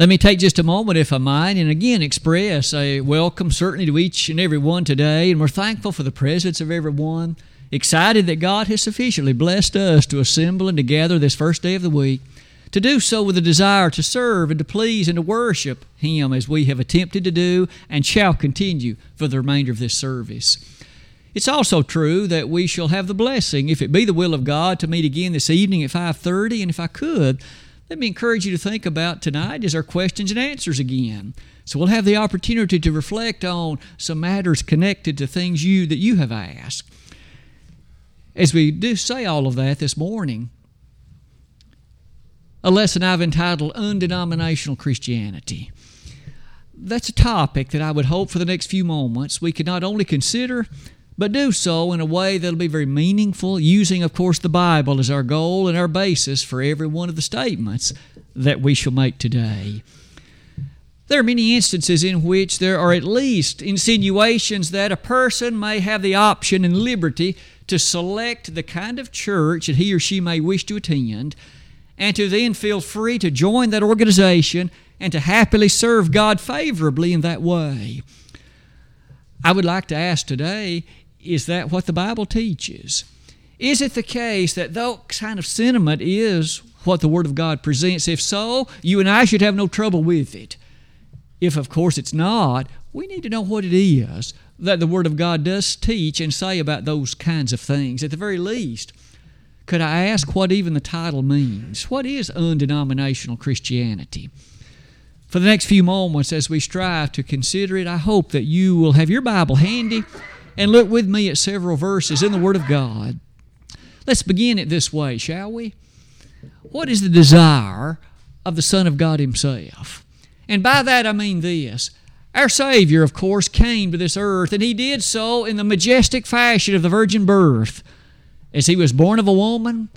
Let me take just a moment, if I might, and again express a welcome certainly to each and every one today. And we're thankful for the presence of everyone, excited that God has sufficiently blessed us to assemble and to gather this first day of the week, to do so with a desire to serve and to please and to worship Him as we have attempted to do and shall continue for the remainder of this service. It's also true that we shall have the blessing, if it be the will of God, to meet again this evening at 5:30, and if I could, let me encourage you to think about tonight is our questions and answers again. So we'll have the opportunity to reflect on some matters connected to things you that you have asked. As we do say all of that this morning, a lesson I've entitled Undenominational Christianity. That's a topic that I would hope for the next few moments we could not only consider, but do so in a way that'll be very meaningful, using, of course, the Bible as our goal and our basis for every one of the statements that we shall make today. There are many instances in which there are at least insinuations that a person may have the option and liberty to select the kind of church that he or she may wish to attend, and to then feel free to join that organization and to happily serve God favorably in that way. I would like to ask today is that what the Bible teaches? Is it the case that though kind of sentiment is what the Word of God presents? If so, you and I should have no trouble with it. If, of course, it's not, we need to know what it is that the Word of God does teach and say about those kinds of things. At the very least, could I ask what even the title means? What is undenominational Christianity? For the next few moments, as we strive to consider it, I hope that you will have your Bible handy and look with me at several verses in the Word of God. Let's begin it this way, shall we? What is the desire of the Son of God Himself? And by that I mean this. Our Savior, of course, came to this earth, and He did so in the majestic fashion of the virgin birth. As He was born of a woman,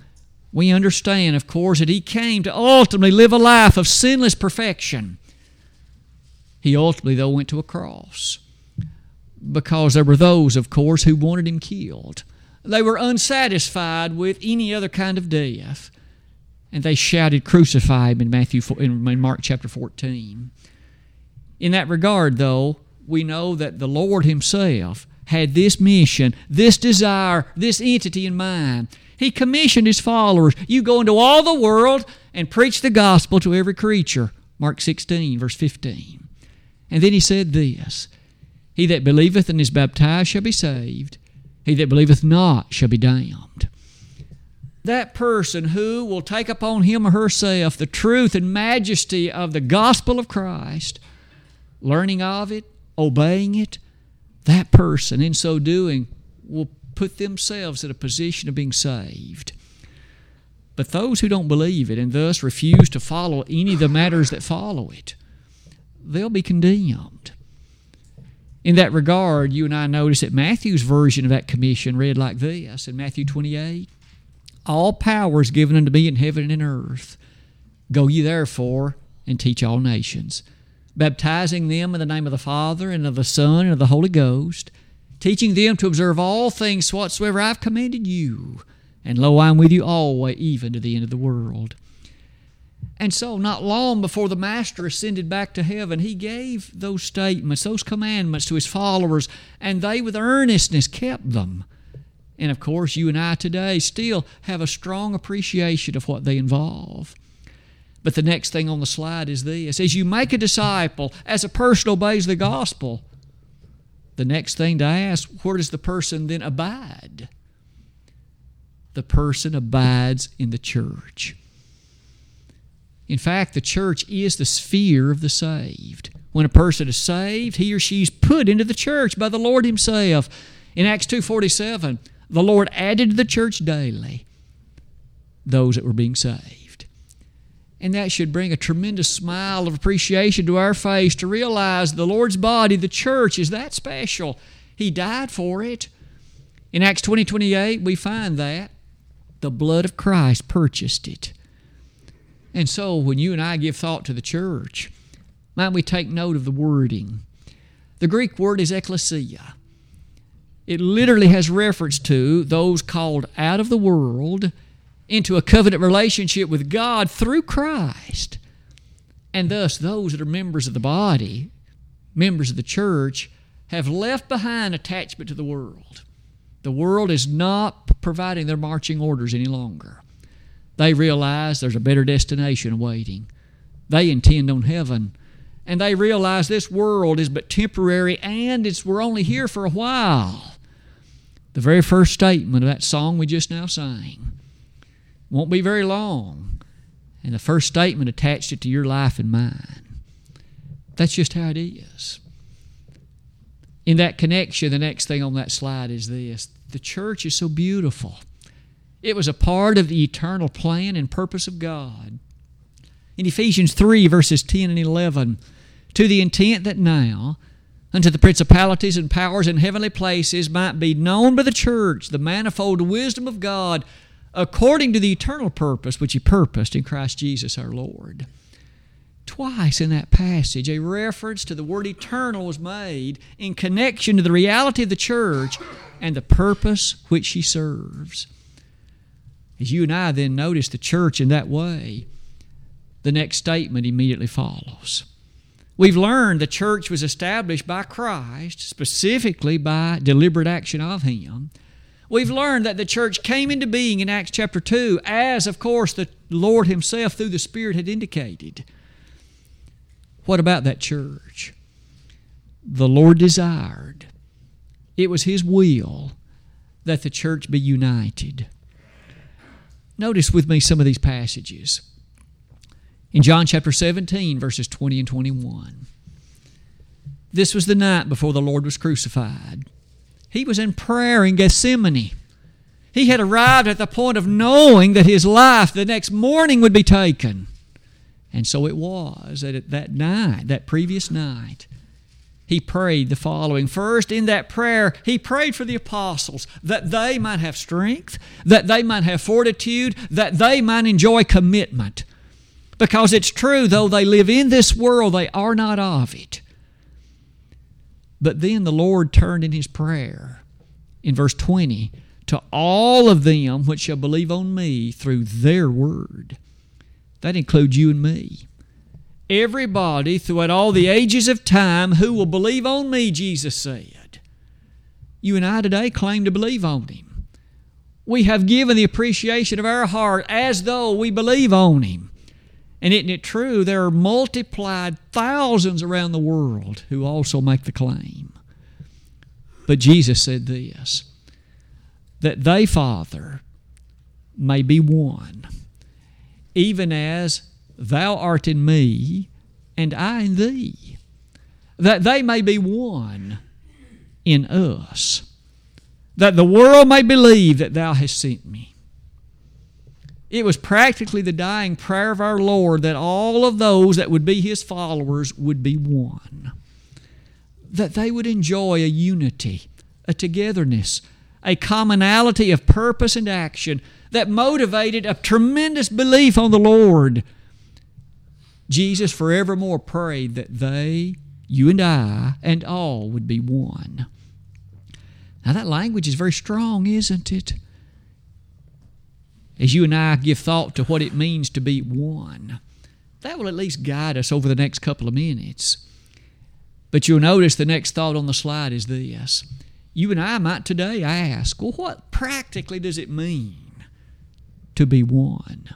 we understand, of course, that He came to ultimately live a life of sinless perfection. He ultimately, though, went to a cross because there were those, of course, who wanted him killed. They were unsatisfied with any other kind of death, and they shouted, "Crucify him!" in Matthew, in Mark chapter fourteen. In that regard, though, we know that the Lord Himself had this mission, this desire, this entity in mind. He commissioned His followers You go into all the world and preach the gospel to every creature. Mark 16, verse 15. And then He said this he that believeth and is baptized shall be saved. He that believeth not shall be damned. That person who will take upon him or herself the truth and majesty of the gospel of Christ, learning of it, obeying it, that person, in so doing, will put themselves in a position of being saved. But those who don't believe it and thus refuse to follow any of the matters that follow it, they'll be condemned in that regard, you and I notice that Matthew's version of that commission read like this in Matthew 28 All power is given unto me in heaven and in earth. Go ye therefore and teach all nations, baptizing them in the name of the Father and of the Son and of the Holy Ghost, teaching them to observe all things whatsoever I've commanded you. And lo, I am with you always, even to the end of the world. And so, not long before the Master ascended back to heaven, he gave those statements, those commandments to his followers, and they with earnestness kept them. And of course, you and I today still have a strong appreciation of what they involve. But the next thing on the slide is this as you make a disciple, as a person obeys the gospel, the next thing to ask, where does the person then abide? The person abides in the church. In fact, the church is the sphere of the saved. When a person is saved, he or she is put into the church by the Lord himself. In Acts 2:47, the Lord added to the church daily those that were being saved. And that should bring a tremendous smile of appreciation to our face to realize the Lord's body, the church, is that special. He died for it. In Acts 20 28, we find that the blood of Christ purchased it. And so when you and I give thought to the church, might we take note of the wording? The Greek word is ecclesia. It literally has reference to those called out of the world into a covenant relationship with God through Christ. And thus, those that are members of the body, members of the church, have left behind attachment to the world. The world is not providing their marching orders any longer. They realize there's a better destination waiting. They intend on heaven. And they realize this world is but temporary and it's, we're only here for a while. The very first statement of that song we just now sang won't be very long. And the first statement attached it to your life and mine. That's just how it is. In that connection, the next thing on that slide is this the church is so beautiful. It was a part of the eternal plan and purpose of God. In Ephesians 3, verses 10 and 11, to the intent that now, unto the principalities and powers in heavenly places might be known by the church the manifold wisdom of God according to the eternal purpose which He purposed in Christ Jesus our Lord. Twice in that passage, a reference to the word eternal was made in connection to the reality of the church and the purpose which she serves. As you and I then notice the church in that way, the next statement immediately follows. We've learned the church was established by Christ, specifically by deliberate action of Him. We've learned that the church came into being in Acts chapter 2, as, of course, the Lord Himself through the Spirit had indicated. What about that church? The Lord desired, it was His will that the church be united. Notice with me some of these passages. In John chapter 17, verses 20 and 21. This was the night before the Lord was crucified. He was in prayer in Gethsemane. He had arrived at the point of knowing that his life the next morning would be taken. And so it was that at that night, that previous night, he prayed the following. First, in that prayer, he prayed for the apostles that they might have strength, that they might have fortitude, that they might enjoy commitment. Because it's true, though they live in this world, they are not of it. But then the Lord turned in his prayer in verse 20 to all of them which shall believe on me through their word. That includes you and me. Everybody throughout all the ages of time who will believe on me, Jesus said. You and I today claim to believe on Him. We have given the appreciation of our heart as though we believe on Him. And isn't it true? There are multiplied thousands around the world who also make the claim. But Jesus said this that they, Father, may be one even as thou art in me and I in thee, that they may be one in us, that the world may believe that thou hast sent me. It was practically the dying prayer of our Lord that all of those that would be his followers would be one. That they would enjoy a unity, a togetherness, a commonality of purpose and action that motivated a tremendous belief on the Lord. Jesus forevermore prayed that they, you and I, and all would be one. Now, that language is very strong, isn't it? As you and I give thought to what it means to be one, that will at least guide us over the next couple of minutes. But you'll notice the next thought on the slide is this. You and I might today ask, well, what practically does it mean to be one?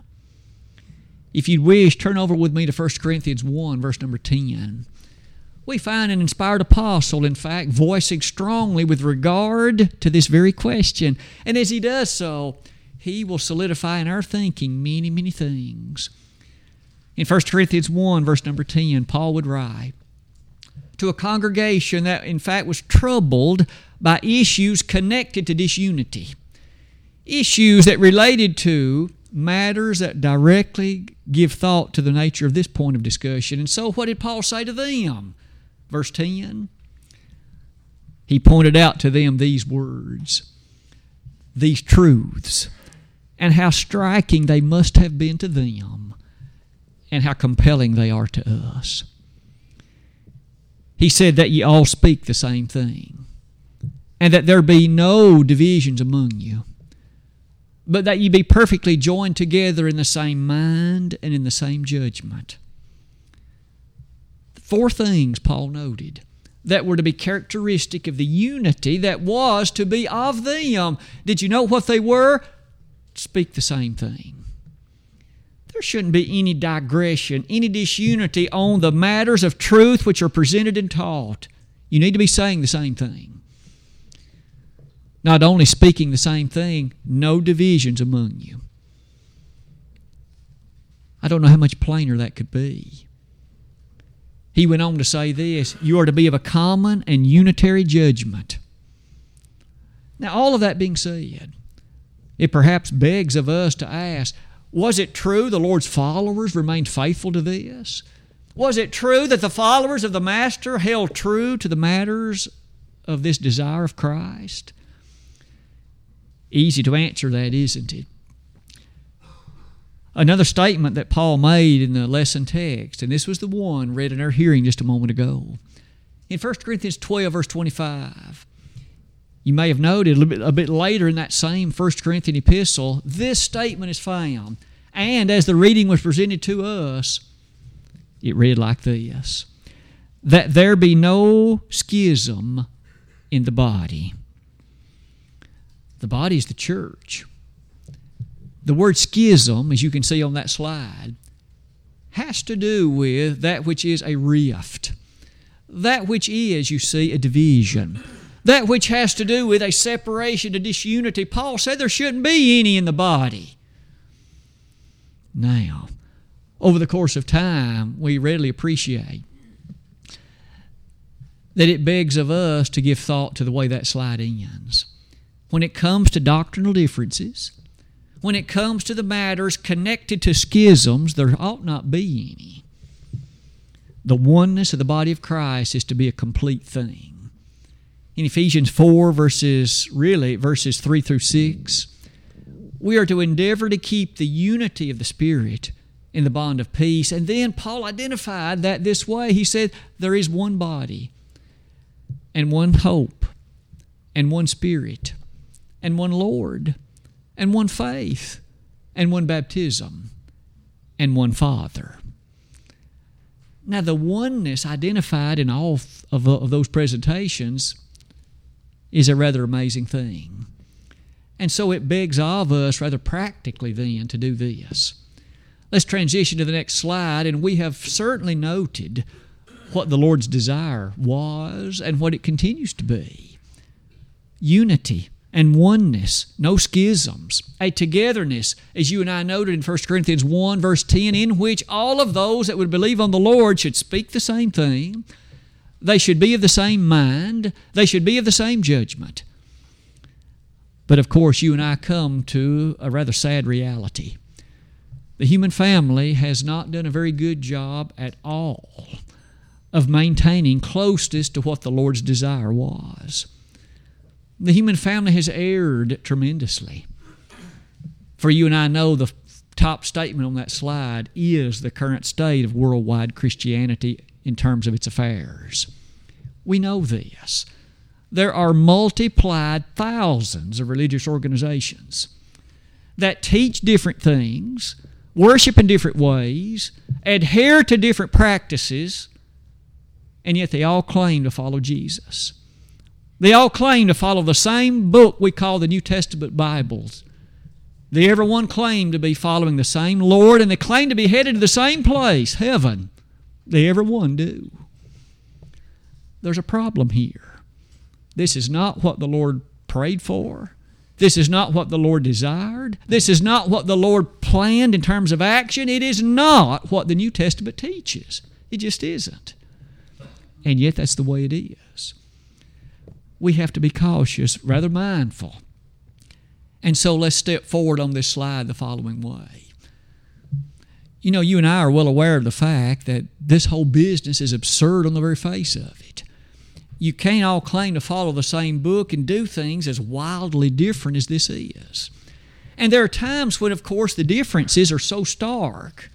If you'd wish, turn over with me to 1 Corinthians 1, verse number 10. We find an inspired apostle, in fact, voicing strongly with regard to this very question. And as he does so, he will solidify in our thinking many, many things. In 1 Corinthians 1, verse number 10, Paul would write to a congregation that, in fact, was troubled by issues connected to disunity, issues that related to matters that directly give thought to the nature of this point of discussion. And so, what did Paul say to them? Verse 10 He pointed out to them these words, these truths, and how striking they must have been to them, and how compelling they are to us. He said that ye all speak the same thing, and that there be no divisions among you but that ye be perfectly joined together in the same mind and in the same judgment. Four things Paul noted that were to be characteristic of the unity that was to be of them. Did you know what they were? Speak the same thing. There shouldn't be any digression, any disunity on the matters of truth which are presented and taught. You need to be saying the same thing. Not only speaking the same thing, no divisions among you. I don't know how much plainer that could be. He went on to say this You are to be of a common and unitary judgment. Now, all of that being said, it perhaps begs of us to ask was it true the Lord's followers remained faithful to this? Was it true that the followers of the Master held true to the matters of this desire of Christ? Easy to answer that, isn't it? Another statement that Paul made in the lesson text, and this was the one read in our hearing just a moment ago. In 1 Corinthians 12, verse 25, you may have noted a, bit, a bit later in that same 1 Corinthian epistle, this statement is found. And as the reading was presented to us, it read like this That there be no schism in the body. The body is the church. The word schism, as you can see on that slide, has to do with that which is a rift. That which is, you see, a division. That which has to do with a separation, a disunity. Paul said there shouldn't be any in the body. Now, over the course of time, we readily appreciate that it begs of us to give thought to the way that slide ends. When it comes to doctrinal differences, when it comes to the matters connected to schisms, there ought not be any. The oneness of the body of Christ is to be a complete thing. In Ephesians 4, verses, really, verses 3 through 6, we are to endeavor to keep the unity of the Spirit in the bond of peace. And then Paul identified that this way. He said, There is one body, and one hope, and one Spirit, and one Lord and one faith, and one baptism, and one Father. Now, the oneness identified in all of, of those presentations is a rather amazing thing. And so it begs of us, rather practically, then, to do this. Let's transition to the next slide, and we have certainly noted what the Lord's desire was and what it continues to be unity and oneness, no schisms, a togetherness, as you and I noted in 1 Corinthians 1, verse 10, in which all of those that would believe on the Lord should speak the same thing, they should be of the same mind, they should be of the same judgment. But of course, you and I come to a rather sad reality. The human family has not done a very good job at all of maintaining closeness to what the Lord's desire was. The human family has erred tremendously. For you and I know the top statement on that slide is the current state of worldwide Christianity in terms of its affairs. We know this. There are multiplied thousands of religious organizations that teach different things, worship in different ways, adhere to different practices, and yet they all claim to follow Jesus. They all claim to follow the same book we call the New Testament Bibles. They everyone claim to be following the same Lord and they claim to be headed to the same place, heaven. They everyone do. There's a problem here. This is not what the Lord prayed for. This is not what the Lord desired. This is not what the Lord planned in terms of action. It is not what the New Testament teaches. It just isn't. And yet, that's the way it is we have to be cautious, rather mindful. And so let's step forward on this slide the following way. You know, you and I are well aware of the fact that this whole business is absurd on the very face of it. You can't all claim to follow the same book and do things as wildly different as this is. And there are times when, of course, the differences are so stark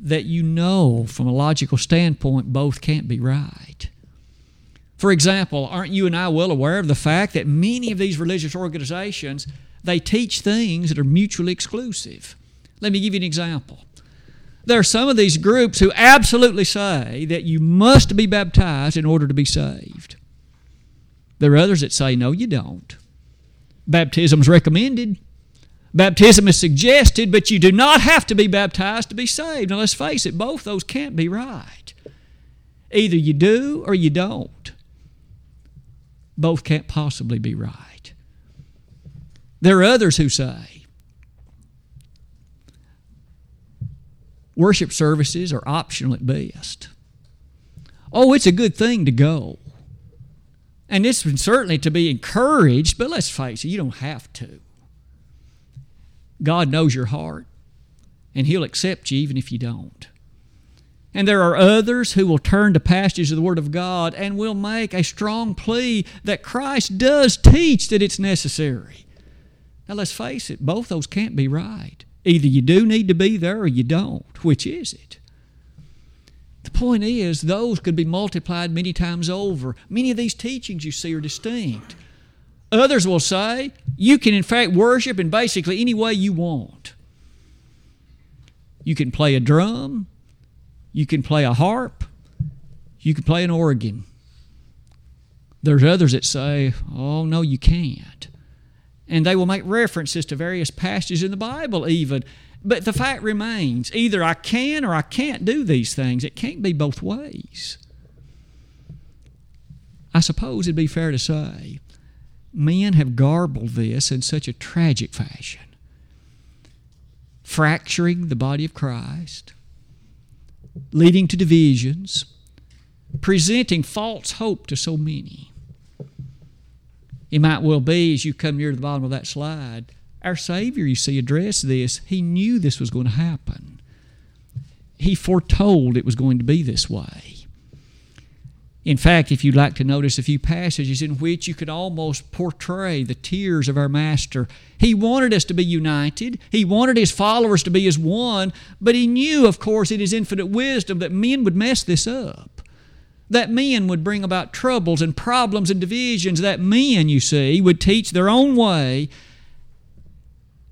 that you know from a logical standpoint both can't be right. For example, aren't you and I well aware of the fact that many of these religious organizations they teach things that are mutually exclusive? Let me give you an example. There are some of these groups who absolutely say that you must be baptized in order to be saved. There are others that say, no, you don't. Baptism is recommended. Baptism is suggested, but you do not have to be baptized to be saved. Now, let's face it, both those can't be right. Either you do or you don't. Both can't possibly be right. There are others who say worship services are optional at best. Oh, it's a good thing to go. And it's certainly to be encouraged, but let's face it, you don't have to. God knows your heart, and He'll accept you even if you don't. And there are others who will turn to passages of the Word of God and will make a strong plea that Christ does teach that it's necessary. Now, let's face it, both those can't be right. Either you do need to be there or you don't. Which is it? The point is, those could be multiplied many times over. Many of these teachings you see are distinct. Others will say you can, in fact, worship in basically any way you want. You can play a drum, you can play a harp, you can play an organ. There's others that say, oh, no, you can't. And they will make references to various passages in the Bible, even. But the fact remains either I can or I can't do these things. It can't be both ways. I suppose it'd be fair to say men have garbled this in such a tragic fashion, fracturing the body of Christ, leading to divisions, presenting false hope to so many. It might well be, as you come near the bottom of that slide, our Savior, you see, addressed this. He knew this was going to happen. He foretold it was going to be this way. In fact, if you'd like to notice a few passages in which you could almost portray the tears of our Master, He wanted us to be united. He wanted His followers to be as one, but He knew, of course, in His infinite wisdom, that men would mess this up. That men would bring about troubles and problems and divisions. That men, you see, would teach their own way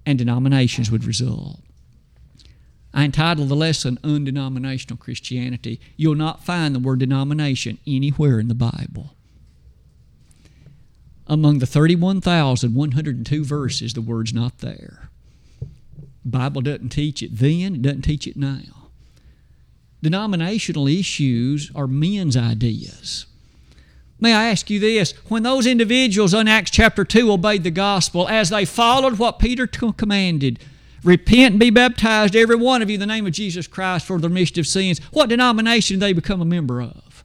and denominations would result. I entitled the lesson Undenominational Christianity. You'll not find the word denomination anywhere in the Bible. Among the 31,102 verses, the word's not there. The Bible doesn't teach it then, it doesn't teach it now. Denominational issues are men's ideas. May I ask you this? When those individuals in Acts chapter 2 obeyed the gospel, as they followed what Peter commanded, Repent and be baptized, every one of you, in the name of Jesus Christ for the remission of sins. What denomination they become a member of?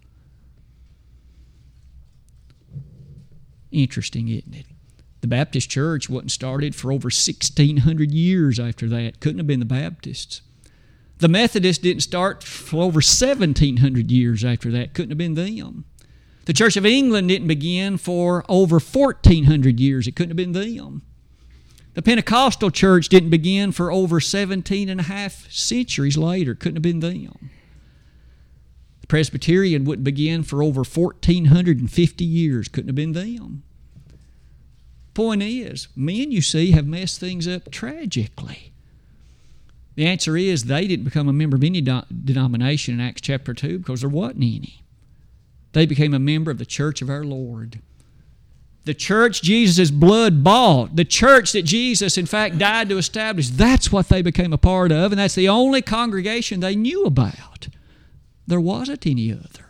Interesting, isn't it? The Baptist church wasn't started for over 1,600 years after that. Couldn't have been the Baptists. The Methodists didn't start for over 1,700 years after that. Couldn't have been them. The Church of England didn't begin for over 1,400 years. It couldn't have been them. The Pentecostal church didn't begin for over 17 and a half centuries later. Couldn't have been them. The Presbyterian wouldn't begin for over 1,450 years. Couldn't have been them. Point is, men, you see, have messed things up tragically. The answer is they didn't become a member of any denomination in Acts chapter 2 because there wasn't any. They became a member of the church of our Lord the church Jesus' blood bought, the church that Jesus, in fact, died to establish, that's what they became a part of, and that's the only congregation they knew about. There wasn't any other.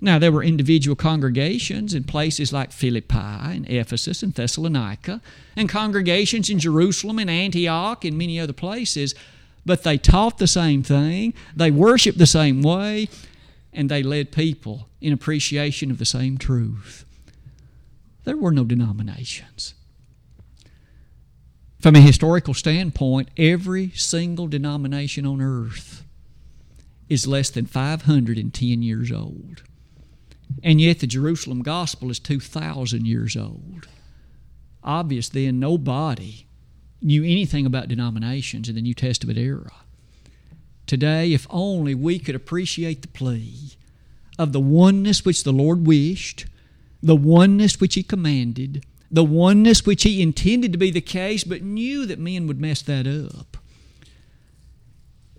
Now, there were individual congregations in places like Philippi and Ephesus and Thessalonica, and congregations in Jerusalem and Antioch and many other places, but they taught the same thing, they worshiped the same way, and they led people in appreciation of the same truth. There were no denominations. From a historical standpoint, every single denomination on earth is less than 510 years old. And yet the Jerusalem gospel is 2,000 years old. Obvious then, nobody knew anything about denominations in the New Testament era. Today, if only we could appreciate the plea of the oneness which the Lord wished the oneness which he commanded, the oneness which he intended to be the case, but knew that men would mess that up.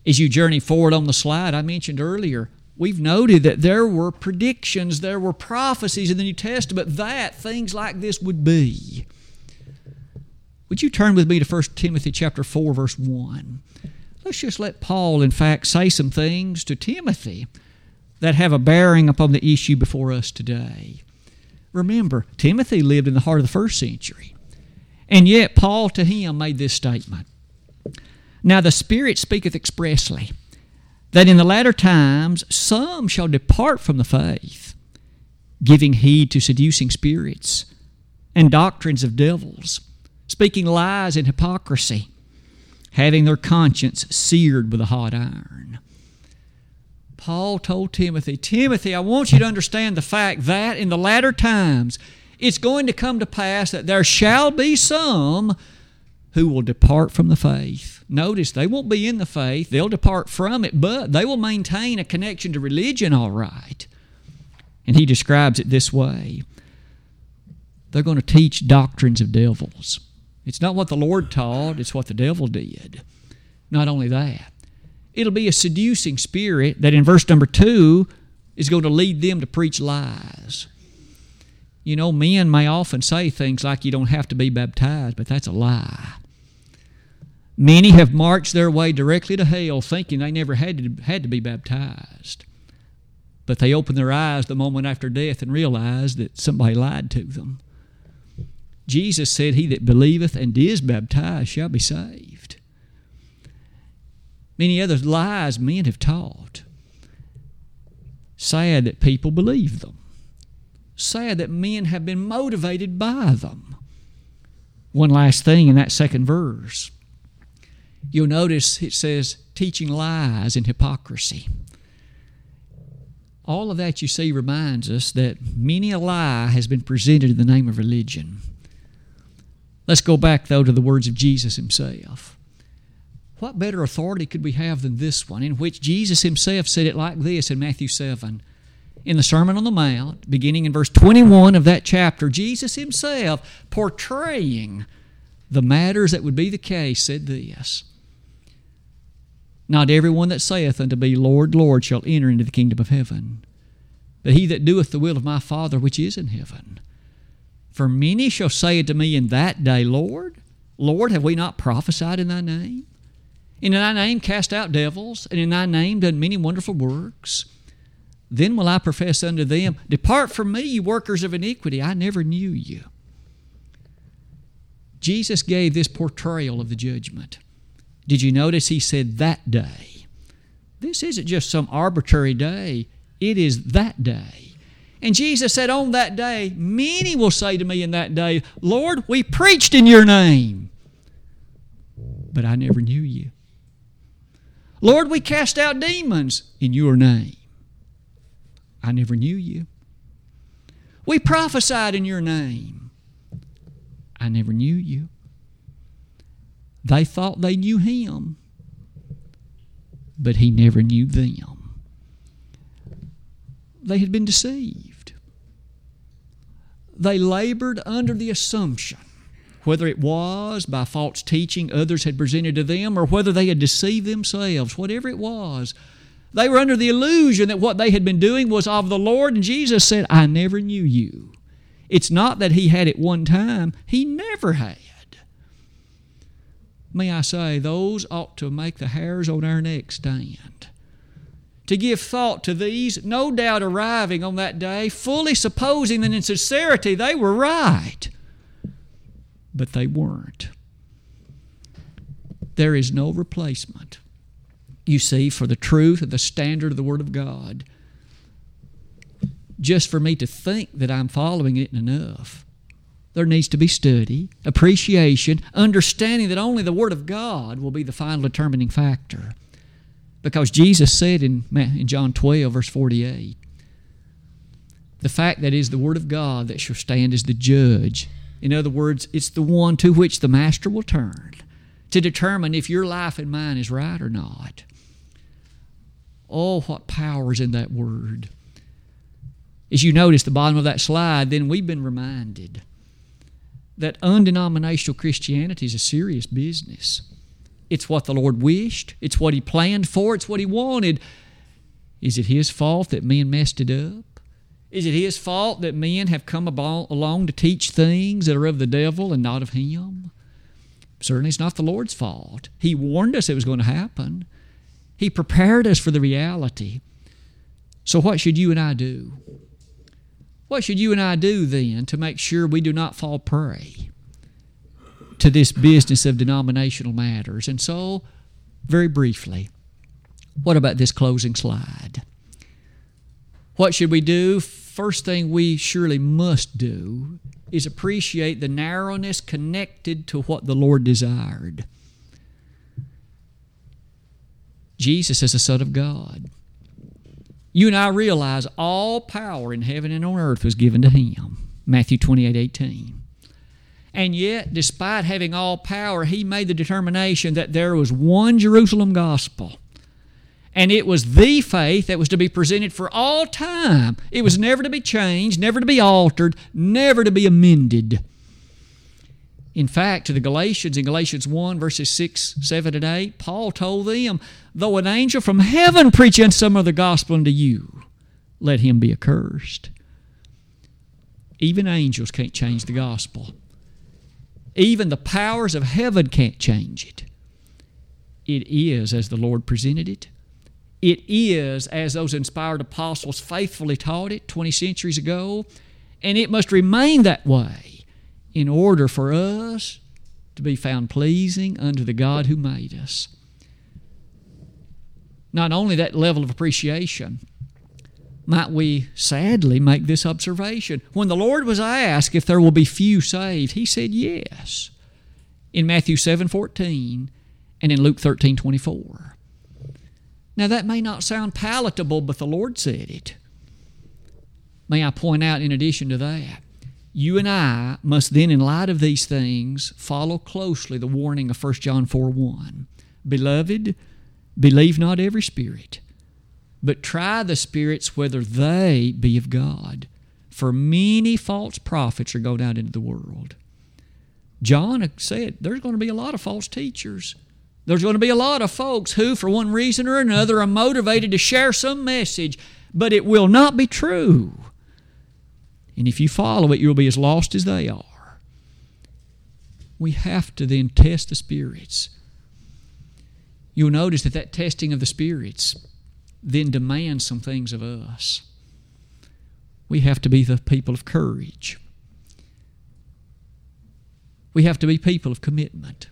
As you journey forward on the slide, I mentioned earlier, we've noted that there were predictions, there were prophecies in the New Testament that things like this would be. Would you turn with me to 1 Timothy chapter 4 verse 1? Let's just let Paul in fact say some things to Timothy that have a bearing upon the issue before us today. Remember, Timothy lived in the heart of the first century. And yet Paul to him made this statement. Now the Spirit speaketh expressly that in the latter times some shall depart from the faith, giving heed to seducing spirits and doctrines of devils, speaking lies and hypocrisy, having their conscience seared with a hot iron. Paul told Timothy, Timothy, I want you to understand the fact that in the latter times it's going to come to pass that there shall be some who will depart from the faith. Notice they won't be in the faith, they'll depart from it, but they will maintain a connection to religion all right. And he describes it this way they're going to teach doctrines of devils. It's not what the Lord taught, it's what the devil did. Not only that, it'll be a seducing spirit that in verse number two is going to lead them to preach lies. You know, men may often say things like you don't have to be baptized, but that's a lie. Many have marched their way directly to hell thinking they never had to, had to be baptized. But they open their eyes the moment after death and realize that somebody lied to them. Jesus said, He that believeth and is baptized shall be saved. Many other lies men have taught. Sad that people believe them. Sad that men have been motivated by them. One last thing in that second verse you'll notice it says teaching lies and hypocrisy. All of that you see reminds us that many a lie has been presented in the name of religion. Let's go back, though, to the words of Jesus himself. What better authority could we have than this one, in which Jesus himself said it like this in Matthew 7? In the Sermon on the Mount, beginning in verse 21 of that chapter, Jesus himself, portraying the matters that would be the case, said this not everyone that saith unto me, Lord, Lord, shall enter into the kingdom of heaven, but he that doeth the will of my Father which is in heaven. For many shall say unto me in that day, Lord, Lord, have we not prophesied in thy name? And in thy name cast out devils, and in thy name done many wonderful works. Then will I profess unto them, Depart from me, you workers of iniquity, I never knew you. Jesus gave this portrayal of the judgment. Did you notice he said that day? This isn't just some arbitrary day, it is that day. And Jesus said, On that day, many will say to me in that day, Lord, we preached in your name, but I never knew you. Lord, we cast out demons in your name. I never knew you. We prophesied in your name. I never knew you. They thought they knew him, but he never knew them. They had been deceived. They labored under the assumption, whether it was by false teaching others had presented to them or whether they had deceived themselves, whatever it was, they were under the illusion that what they had been doing was of the Lord, and Jesus said, I never knew you. It's not that he had it one time, he never had may I say, those ought to make the hairs on our neck stand. To give thought to these, no doubt arriving on that day, fully supposing that in sincerity they were right. But they weren't. There is no replacement, you see, for the truth and the standard of the Word of God. Just for me to think that I'm following it enough there needs to be study, appreciation, understanding that only the Word of God will be the final determining factor. Because Jesus said in, in John 12, verse 48, the fact that it is the Word of God that shall stand as the judge. In other words, it's the one to which the Master will turn to determine if your life and mine is right or not. Oh, what power is in that Word. As you notice the bottom of that slide, then we've been reminded that undenominational Christianity is a serious business. It's what the Lord wished. It's what He planned for. It's what He wanted. Is it His fault that men messed it up? Is it His fault that men have come along to teach things that are of the devil and not of Him? Certainly, it's not the Lord's fault. He warned us it was going to happen, He prepared us for the reality. So, what should you and I do? What should you and I do then to make sure we do not fall prey to this business of denominational matters? And so, very briefly, what about this closing slide? What should we do? First thing we surely must do is appreciate the narrowness connected to what the Lord desired. Jesus is the Son of God. You and I realize all power in heaven and on earth was given to him. Matthew 28 18. And yet, despite having all power, he made the determination that there was one Jerusalem gospel. And it was the faith that was to be presented for all time. It was never to be changed, never to be altered, never to be amended. In fact, to the Galatians, in Galatians 1, verses 6, 7, and 8, Paul told them, Though an angel from heaven preach unto some other gospel unto you, let him be accursed. Even angels can't change the gospel. Even the powers of heaven can't change it. It is as the Lord presented it. It is as those inspired apostles faithfully taught it 20 centuries ago. And it must remain that way in order for us to be found pleasing unto the God who made us. Not only that level of appreciation, might we sadly make this observation. When the Lord was asked if there will be few saved, he said yes in Matthew 7 14 and in Luke 13 24. Now, that may not sound palatable, but the Lord said it. May I point out, in addition to that, you and I must then, in light of these things, follow closely the warning of 1 John 4 1. Beloved, believe not every spirit, but try the spirits whether they be of God. For many false prophets are going out into the world. John said there's going to be a lot of false teachers. There's going to be a lot of folks who, for one reason or another, are motivated to share some message, but it will not be true. And if you follow it, you'll be as lost as they are. We have to then test the spirits. You'll notice that that testing of the spirits then demands some things of us. We have to be the people of courage. We have to be people of commitment.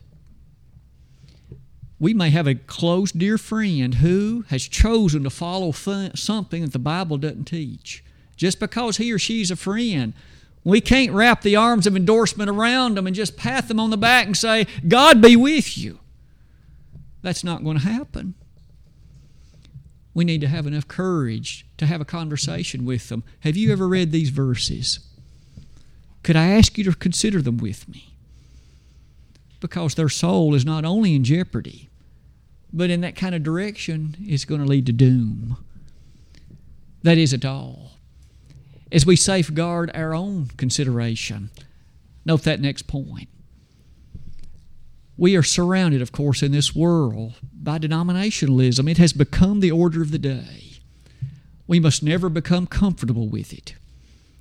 We may have a close, dear friend who has chosen to follow th- something that the Bible doesn't teach just because he or she's a friend. We can't wrap the arms of endorsement around them and just pat them on the back and say, God be with you. That's not going to happen. We need to have enough courage to have a conversation with them. Have you ever read these verses? Could I ask you to consider them with me? Because their soul is not only in jeopardy, but in that kind of direction, it's going to lead to doom. That is it all as we safeguard our own consideration. Note that next point. We are surrounded, of course, in this world by denominationalism. It has become the order of the day. We must never become comfortable with it.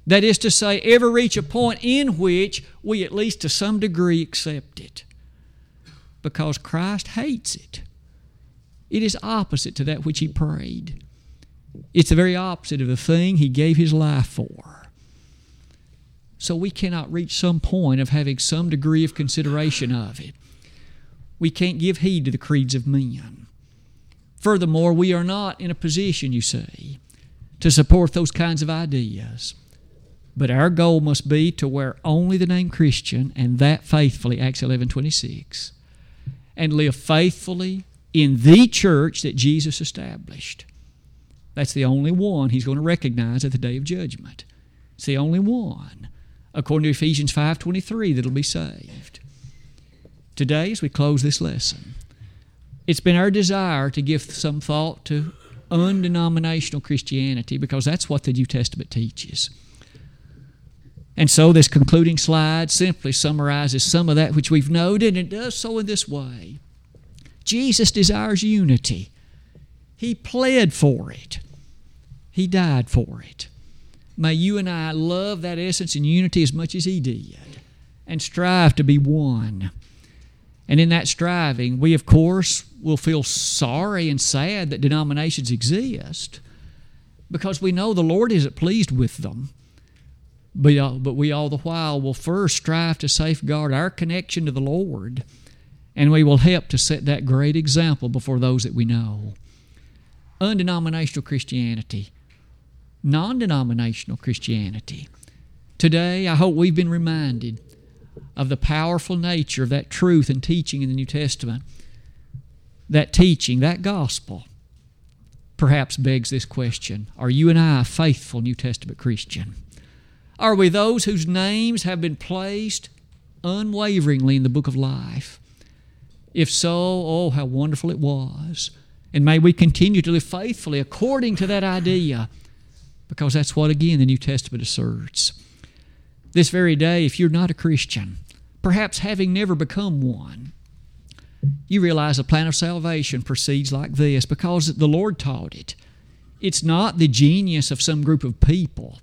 That is to say, ever reach a point in which we, at least to some degree, accept it. Because Christ hates it. It is opposite to that which He prayed. It's the very opposite of the thing he gave his life for. So we cannot reach some point of having some degree of consideration of it. We can't give heed to the creeds of men. Furthermore, we are not in a position, you see, to support those kinds of ideas. But our goal must be to wear only the name Christian and that faithfully, Acts 11 26, and live faithfully in the church that Jesus established. That's the only one he's going to recognize at the day of judgment. It's the only one, according to Ephesians 5.23, that'll be saved. Today, as we close this lesson, it's been our desire to give some thought to undenominational Christianity because that's what the New Testament teaches. And so, this concluding slide simply summarizes some of that which we've noted, and it does so in this way Jesus desires unity. He pled for it. He died for it. May you and I love that essence and unity as much as He did and strive to be one. And in that striving, we, of course, will feel sorry and sad that denominations exist because we know the Lord isn't pleased with them. But, uh, but we all the while will first strive to safeguard our connection to the Lord, and we will help to set that great example before those that we know. Undenominational Christianity, non denominational Christianity. Today, I hope we've been reminded of the powerful nature of that truth and teaching in the New Testament. That teaching, that gospel, perhaps begs this question Are you and I a faithful New Testament Christian? Are we those whose names have been placed unwaveringly in the book of life? If so, oh, how wonderful it was. And may we continue to live faithfully according to that idea, because that's what, again, the New Testament asserts. This very day, if you're not a Christian, perhaps having never become one, you realize the plan of salvation proceeds like this because the Lord taught it. It's not the genius of some group of people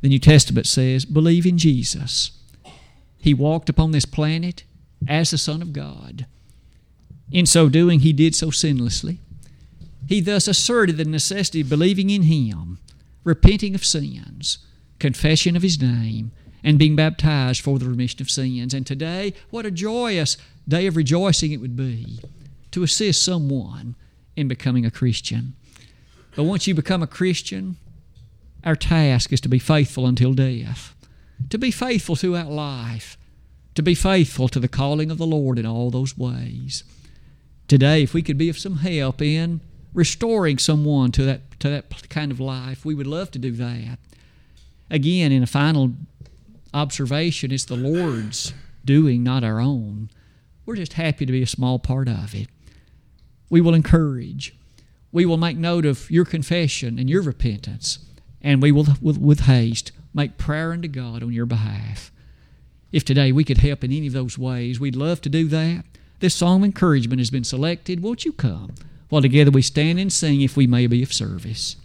the New Testament says, believe in Jesus. He walked upon this planet as the Son of God. In so doing, he did so sinlessly. He thus asserted the necessity of believing in him, repenting of sins, confession of his name, and being baptized for the remission of sins. And today, what a joyous day of rejoicing it would be to assist someone in becoming a Christian. But once you become a Christian, our task is to be faithful until death, to be faithful throughout life, to be faithful to the calling of the Lord in all those ways. Today, if we could be of some help in restoring someone to that, to that kind of life, we would love to do that. Again, in a final observation, it's the Lord's doing, not our own. We're just happy to be a small part of it. We will encourage. We will make note of your confession and your repentance and we will, with, with haste, make prayer unto God on your behalf. If today we could help in any of those ways, we'd love to do that. This song of encouragement has been selected. Won't you come? While together we stand and sing if we may be of service.